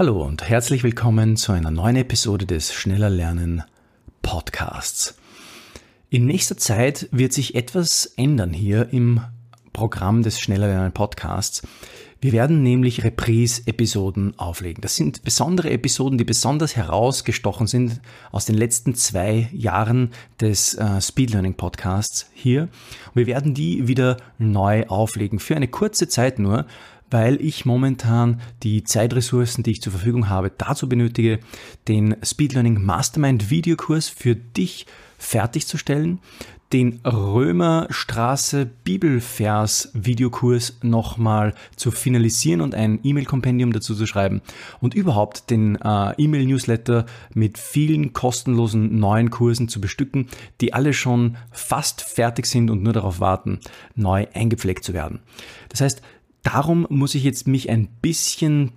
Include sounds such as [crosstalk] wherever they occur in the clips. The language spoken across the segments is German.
Hallo und herzlich willkommen zu einer neuen Episode des Schneller Lernen Podcasts. In nächster Zeit wird sich etwas ändern hier im Programm des Schneller Lernen Podcasts. Wir werden nämlich Reprise-Episoden auflegen. Das sind besondere Episoden, die besonders herausgestochen sind aus den letzten zwei Jahren des äh, Speed Learning Podcasts hier. Und wir werden die wieder neu auflegen für eine kurze Zeit nur, weil ich momentan die Zeitressourcen, die ich zur Verfügung habe, dazu benötige, den Speed Learning Mastermind Videokurs für dich fertigzustellen, den Römerstraße Bibelvers Videokurs nochmal zu finalisieren und ein E-Mail-Kompendium dazu zu schreiben und überhaupt den äh, E-Mail-Newsletter mit vielen kostenlosen neuen Kursen zu bestücken, die alle schon fast fertig sind und nur darauf warten, neu eingepflegt zu werden. Das heißt, darum muss ich jetzt mich ein bisschen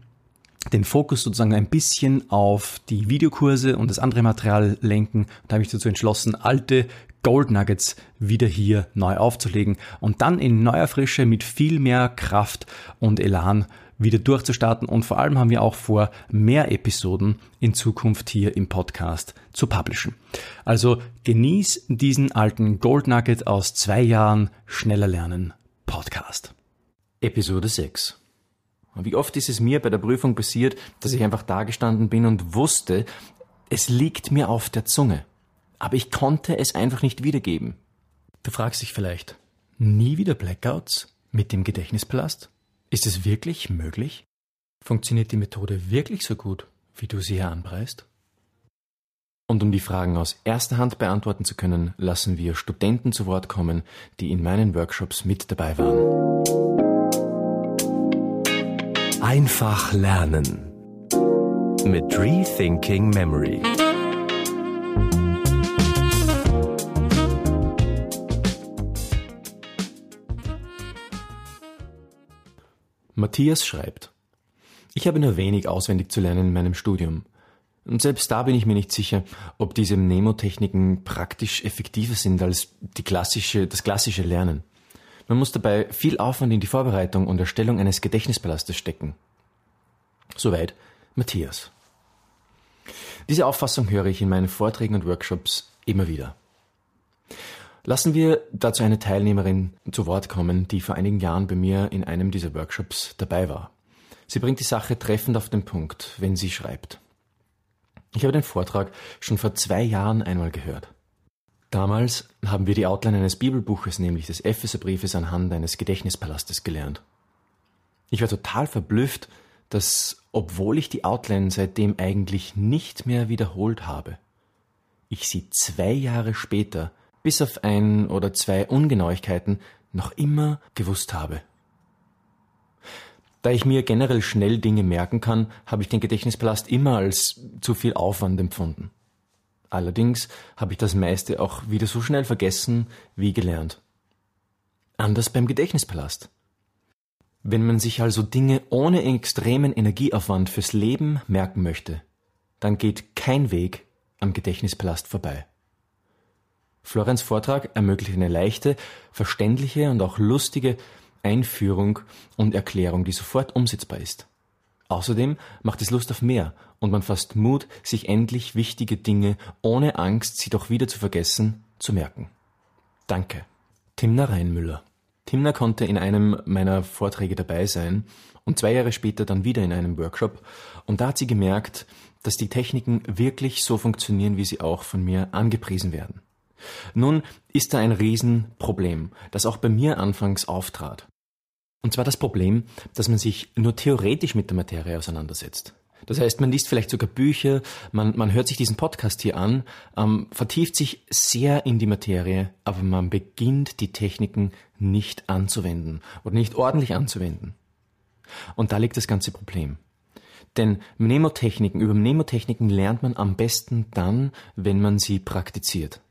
den Fokus sozusagen ein bisschen auf die Videokurse und das andere Material lenken. Da habe ich dazu entschlossen, alte Gold Nuggets wieder hier neu aufzulegen und dann in neuer Frische mit viel mehr Kraft und Elan wieder durchzustarten. Und vor allem haben wir auch vor, mehr Episoden in Zukunft hier im Podcast zu publishen. Also genieß diesen alten Gold Nugget aus zwei Jahren schneller lernen Podcast. Episode 6. Wie oft ist es mir bei der Prüfung passiert, dass ich einfach dagestanden bin und wusste, es liegt mir auf der Zunge. Aber ich konnte es einfach nicht wiedergeben. Du fragst dich vielleicht, nie wieder Blackouts mit dem Gedächtnispalast? Ist es wirklich möglich? Funktioniert die Methode wirklich so gut, wie du sie hier anpreist? Und um die Fragen aus erster Hand beantworten zu können, lassen wir Studenten zu Wort kommen, die in meinen Workshops mit dabei waren. Einfach lernen mit Rethinking Memory. Matthias schreibt, ich habe nur wenig auswendig zu lernen in meinem Studium. Und selbst da bin ich mir nicht sicher, ob diese Mnemotechniken praktisch effektiver sind als die klassische, das klassische Lernen. Man muss dabei viel Aufwand in die Vorbereitung und Erstellung eines Gedächtnispalastes stecken. Soweit Matthias. Diese Auffassung höre ich in meinen Vorträgen und Workshops immer wieder. Lassen wir dazu eine Teilnehmerin zu Wort kommen, die vor einigen Jahren bei mir in einem dieser Workshops dabei war. Sie bringt die Sache treffend auf den Punkt, wenn sie schreibt. Ich habe den Vortrag schon vor zwei Jahren einmal gehört. Damals haben wir die Outline eines Bibelbuches, nämlich des Epheserbriefes anhand eines Gedächtnispalastes gelernt. Ich war total verblüfft, dass, obwohl ich die Outline seitdem eigentlich nicht mehr wiederholt habe, ich sie zwei Jahre später, bis auf ein oder zwei Ungenauigkeiten, noch immer gewusst habe. Da ich mir generell schnell Dinge merken kann, habe ich den Gedächtnispalast immer als zu viel Aufwand empfunden. Allerdings habe ich das meiste auch wieder so schnell vergessen wie gelernt. Anders beim Gedächtnispalast. Wenn man sich also Dinge ohne extremen Energieaufwand fürs Leben merken möchte, dann geht kein Weg am Gedächtnispalast vorbei. Florenz Vortrag ermöglicht eine leichte, verständliche und auch lustige Einführung und Erklärung, die sofort umsetzbar ist. Außerdem macht es Lust auf mehr und man fasst Mut, sich endlich wichtige Dinge ohne Angst, sie doch wieder zu vergessen, zu merken. Danke. Timna Reinmüller. Timna konnte in einem meiner Vorträge dabei sein und zwei Jahre später dann wieder in einem Workshop und da hat sie gemerkt, dass die Techniken wirklich so funktionieren, wie sie auch von mir angepriesen werden. Nun ist da ein Riesenproblem, das auch bei mir anfangs auftrat. Und zwar das Problem, dass man sich nur theoretisch mit der Materie auseinandersetzt. Das heißt, man liest vielleicht sogar Bücher, man, man hört sich diesen Podcast hier an, ähm, vertieft sich sehr in die Materie, aber man beginnt die Techniken nicht anzuwenden oder nicht ordentlich anzuwenden. Und da liegt das ganze Problem. Denn Mnemotechniken, über Mnemotechniken lernt man am besten dann, wenn man sie praktiziert.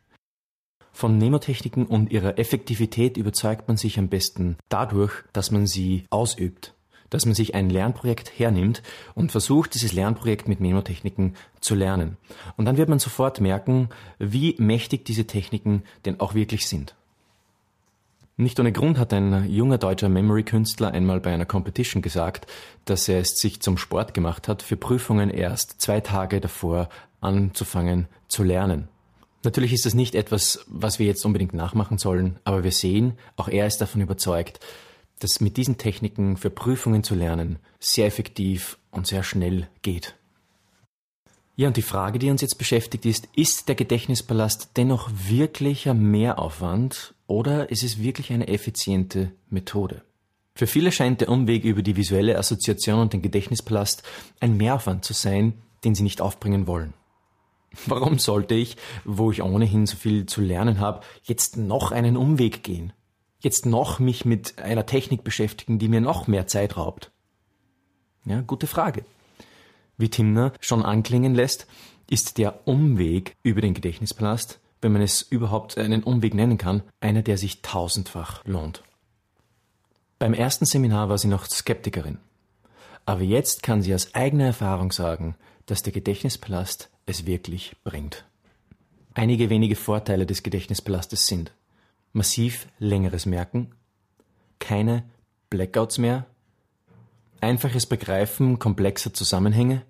Von Mnemotechniken und ihrer Effektivität überzeugt man sich am besten dadurch, dass man sie ausübt, dass man sich ein Lernprojekt hernimmt und versucht, dieses Lernprojekt mit Mnemotechniken zu lernen. Und dann wird man sofort merken, wie mächtig diese Techniken denn auch wirklich sind. Nicht ohne Grund hat ein junger deutscher Memory-Künstler einmal bei einer Competition gesagt, dass er es sich zum Sport gemacht hat, für Prüfungen erst zwei Tage davor anzufangen zu lernen. Natürlich ist das nicht etwas, was wir jetzt unbedingt nachmachen sollen, aber wir sehen, auch er ist davon überzeugt, dass mit diesen Techniken für Prüfungen zu lernen sehr effektiv und sehr schnell geht. Ja, und die Frage, die uns jetzt beschäftigt, ist, ist der Gedächtnispalast dennoch wirklicher Mehraufwand oder ist es wirklich eine effiziente Methode? Für viele scheint der Umweg über die visuelle Assoziation und den Gedächtnispalast ein Mehraufwand zu sein, den sie nicht aufbringen wollen. [laughs] Warum sollte ich, wo ich ohnehin so viel zu lernen habe, jetzt noch einen Umweg gehen? Jetzt noch mich mit einer Technik beschäftigen, die mir noch mehr Zeit raubt? Ja, gute Frage. Wie Timner schon anklingen lässt, ist der Umweg über den Gedächtnispalast, wenn man es überhaupt einen Umweg nennen kann, einer, der sich tausendfach lohnt. Beim ersten Seminar war sie noch Skeptikerin. Aber jetzt kann sie aus eigener Erfahrung sagen, dass der Gedächtnispalast es wirklich bringt. Einige wenige Vorteile des Gedächtnispalastes sind massiv längeres Merken, keine Blackouts mehr, einfaches Begreifen komplexer Zusammenhänge,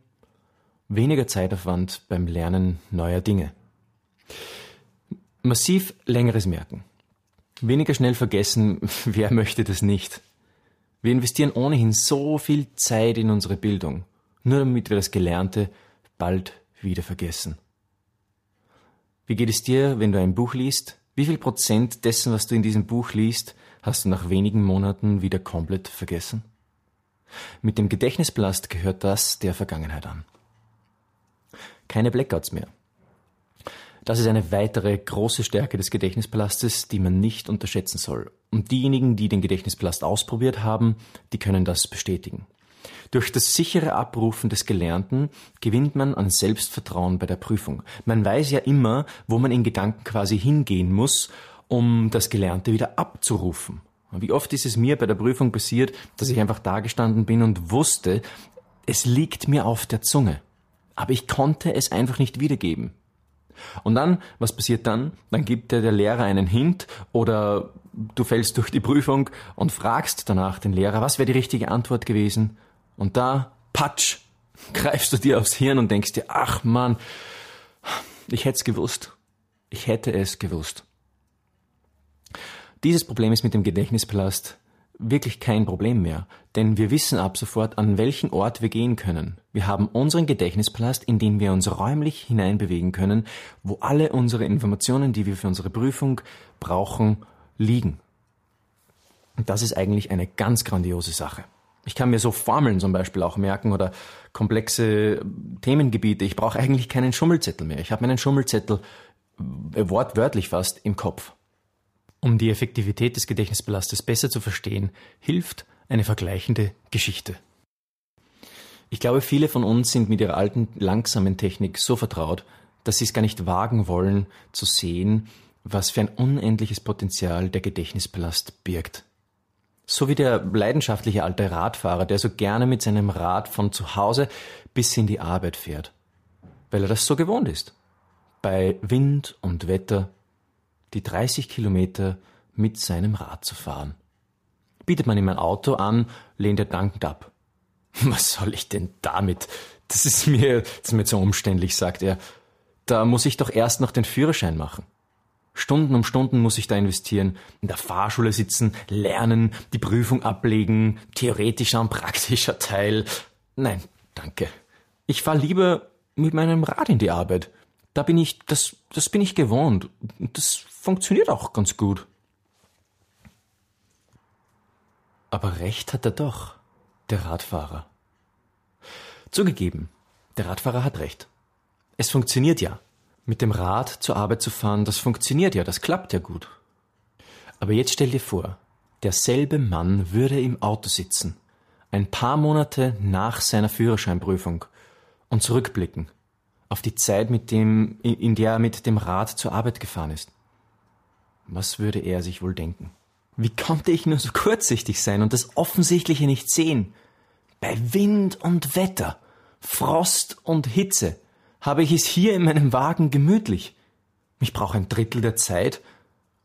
weniger Zeitaufwand beim Lernen neuer Dinge. Massiv längeres Merken. Weniger schnell vergessen, [laughs] wer möchte das nicht? Wir investieren ohnehin so viel Zeit in unsere Bildung, nur damit wir das Gelernte bald wieder vergessen. Wie geht es dir, wenn du ein Buch liest? Wie viel Prozent dessen, was du in diesem Buch liest, hast du nach wenigen Monaten wieder komplett vergessen? Mit dem Gedächtnisblast gehört das der Vergangenheit an. Keine Blackouts mehr. Das ist eine weitere große Stärke des Gedächtnispalastes, die man nicht unterschätzen soll. Und diejenigen, die den Gedächtnispalast ausprobiert haben, die können das bestätigen. Durch das sichere Abrufen des Gelernten gewinnt man an Selbstvertrauen bei der Prüfung. Man weiß ja immer, wo man in Gedanken quasi hingehen muss, um das Gelernte wieder abzurufen. Wie oft ist es mir bei der Prüfung passiert, dass ich einfach dagestanden bin und wusste, es liegt mir auf der Zunge. Aber ich konnte es einfach nicht wiedergeben. Und dann, was passiert dann? Dann gibt dir der Lehrer einen Hint oder du fällst durch die Prüfung und fragst danach den Lehrer, was wäre die richtige Antwort gewesen? Und da, patsch, [laughs] greifst du dir aufs Hirn und denkst dir, ach man, ich hätte es gewusst. Ich hätte es gewusst. Dieses Problem ist mit dem Gedächtnispalast wirklich kein Problem mehr, denn wir wissen ab sofort, an welchen Ort wir gehen können. Wir haben unseren Gedächtnispalast, in den wir uns räumlich hineinbewegen können, wo alle unsere Informationen, die wir für unsere Prüfung brauchen, liegen. Und das ist eigentlich eine ganz grandiose Sache. Ich kann mir so Formeln zum Beispiel auch merken oder komplexe Themengebiete. Ich brauche eigentlich keinen Schummelzettel mehr. Ich habe meinen Schummelzettel äh, wortwörtlich fast im Kopf. Um die Effektivität des Gedächtnisbelastes besser zu verstehen, hilft eine vergleichende Geschichte. Ich glaube, viele von uns sind mit ihrer alten, langsamen Technik so vertraut, dass sie es gar nicht wagen wollen, zu sehen, was für ein unendliches Potenzial der Gedächtnispalast birgt. So wie der leidenschaftliche alte Radfahrer, der so gerne mit seinem Rad von zu Hause bis in die Arbeit fährt, weil er das so gewohnt ist. Bei Wind und Wetter die 30 Kilometer mit seinem Rad zu fahren. Bietet man ihm ein Auto an, lehnt er dankend ab. [laughs] Was soll ich denn damit? Das ist mir, das ist mir zu umständlich, sagt er. Da muss ich doch erst noch den Führerschein machen. Stunden um Stunden muss ich da investieren, in der Fahrschule sitzen, lernen, die Prüfung ablegen, theoretischer und praktischer Teil. Nein, danke. Ich fahr lieber mit meinem Rad in die Arbeit. Da bin ich, das, das bin ich gewohnt. Das funktioniert auch ganz gut. Aber recht hat er doch, der Radfahrer. Zugegeben, der Radfahrer hat recht. Es funktioniert ja. Mit dem Rad zur Arbeit zu fahren, das funktioniert ja, das klappt ja gut. Aber jetzt stell dir vor, derselbe Mann würde im Auto sitzen, ein paar Monate nach seiner Führerscheinprüfung und zurückblicken auf die Zeit, mit dem, in der er mit dem Rad zur Arbeit gefahren ist. Was würde er sich wohl denken? Wie konnte ich nur so kurzsichtig sein und das Offensichtliche nicht sehen? Bei Wind und Wetter, Frost und Hitze habe ich es hier in meinem Wagen gemütlich. Ich brauche ein Drittel der Zeit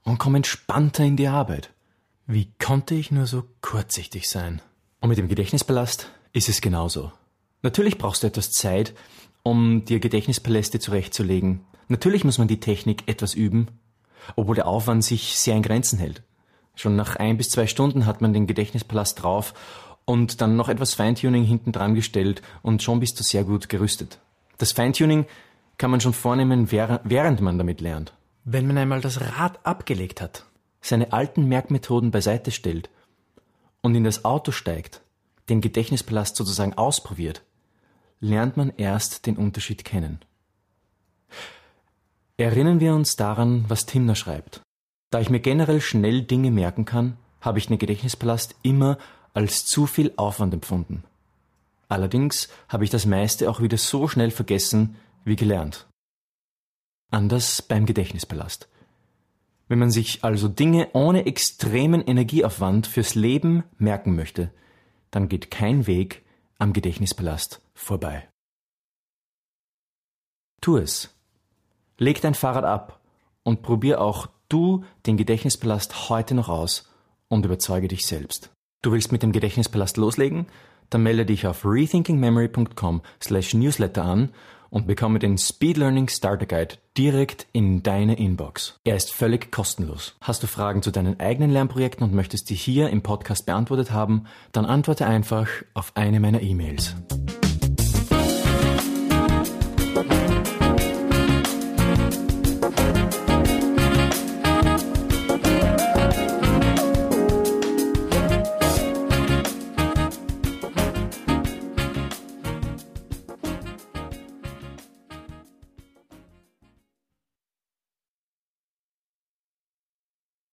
und komme entspannter in die Arbeit. Wie konnte ich nur so kurzsichtig sein? Und mit dem Gedächtnispalast ist es genauso. Natürlich brauchst du etwas Zeit, um dir Gedächtnispaläste zurechtzulegen. Natürlich muss man die Technik etwas üben, obwohl der Aufwand sich sehr in Grenzen hält. Schon nach ein bis zwei Stunden hat man den Gedächtnispalast drauf und dann noch etwas Feintuning hinten dran gestellt und schon bist du sehr gut gerüstet. Das Feintuning kann man schon vornehmen, während man damit lernt. Wenn man einmal das Rad abgelegt hat, seine alten Merkmethoden beiseite stellt und in das Auto steigt, den Gedächtnispalast sozusagen ausprobiert, lernt man erst den Unterschied kennen. Erinnern wir uns daran, was Timner schreibt. Da ich mir generell schnell Dinge merken kann, habe ich den Gedächtnispalast immer als zu viel Aufwand empfunden. Allerdings habe ich das meiste auch wieder so schnell vergessen wie gelernt. Anders beim Gedächtnispalast. Wenn man sich also Dinge ohne extremen Energieaufwand fürs Leben merken möchte, dann geht kein Weg am Gedächtnispalast vorbei. Tu es. Leg dein Fahrrad ab und probier auch du den Gedächtnispalast heute noch aus und überzeuge dich selbst. Du willst mit dem Gedächtnispalast loslegen? Dann melde dich auf rethinkingmemory.com slash newsletter an und bekomme den Speed Learning Starter Guide direkt in deine Inbox. Er ist völlig kostenlos. Hast du Fragen zu deinen eigenen Lernprojekten und möchtest die hier im Podcast beantwortet haben, dann antworte einfach auf eine meiner E-Mails.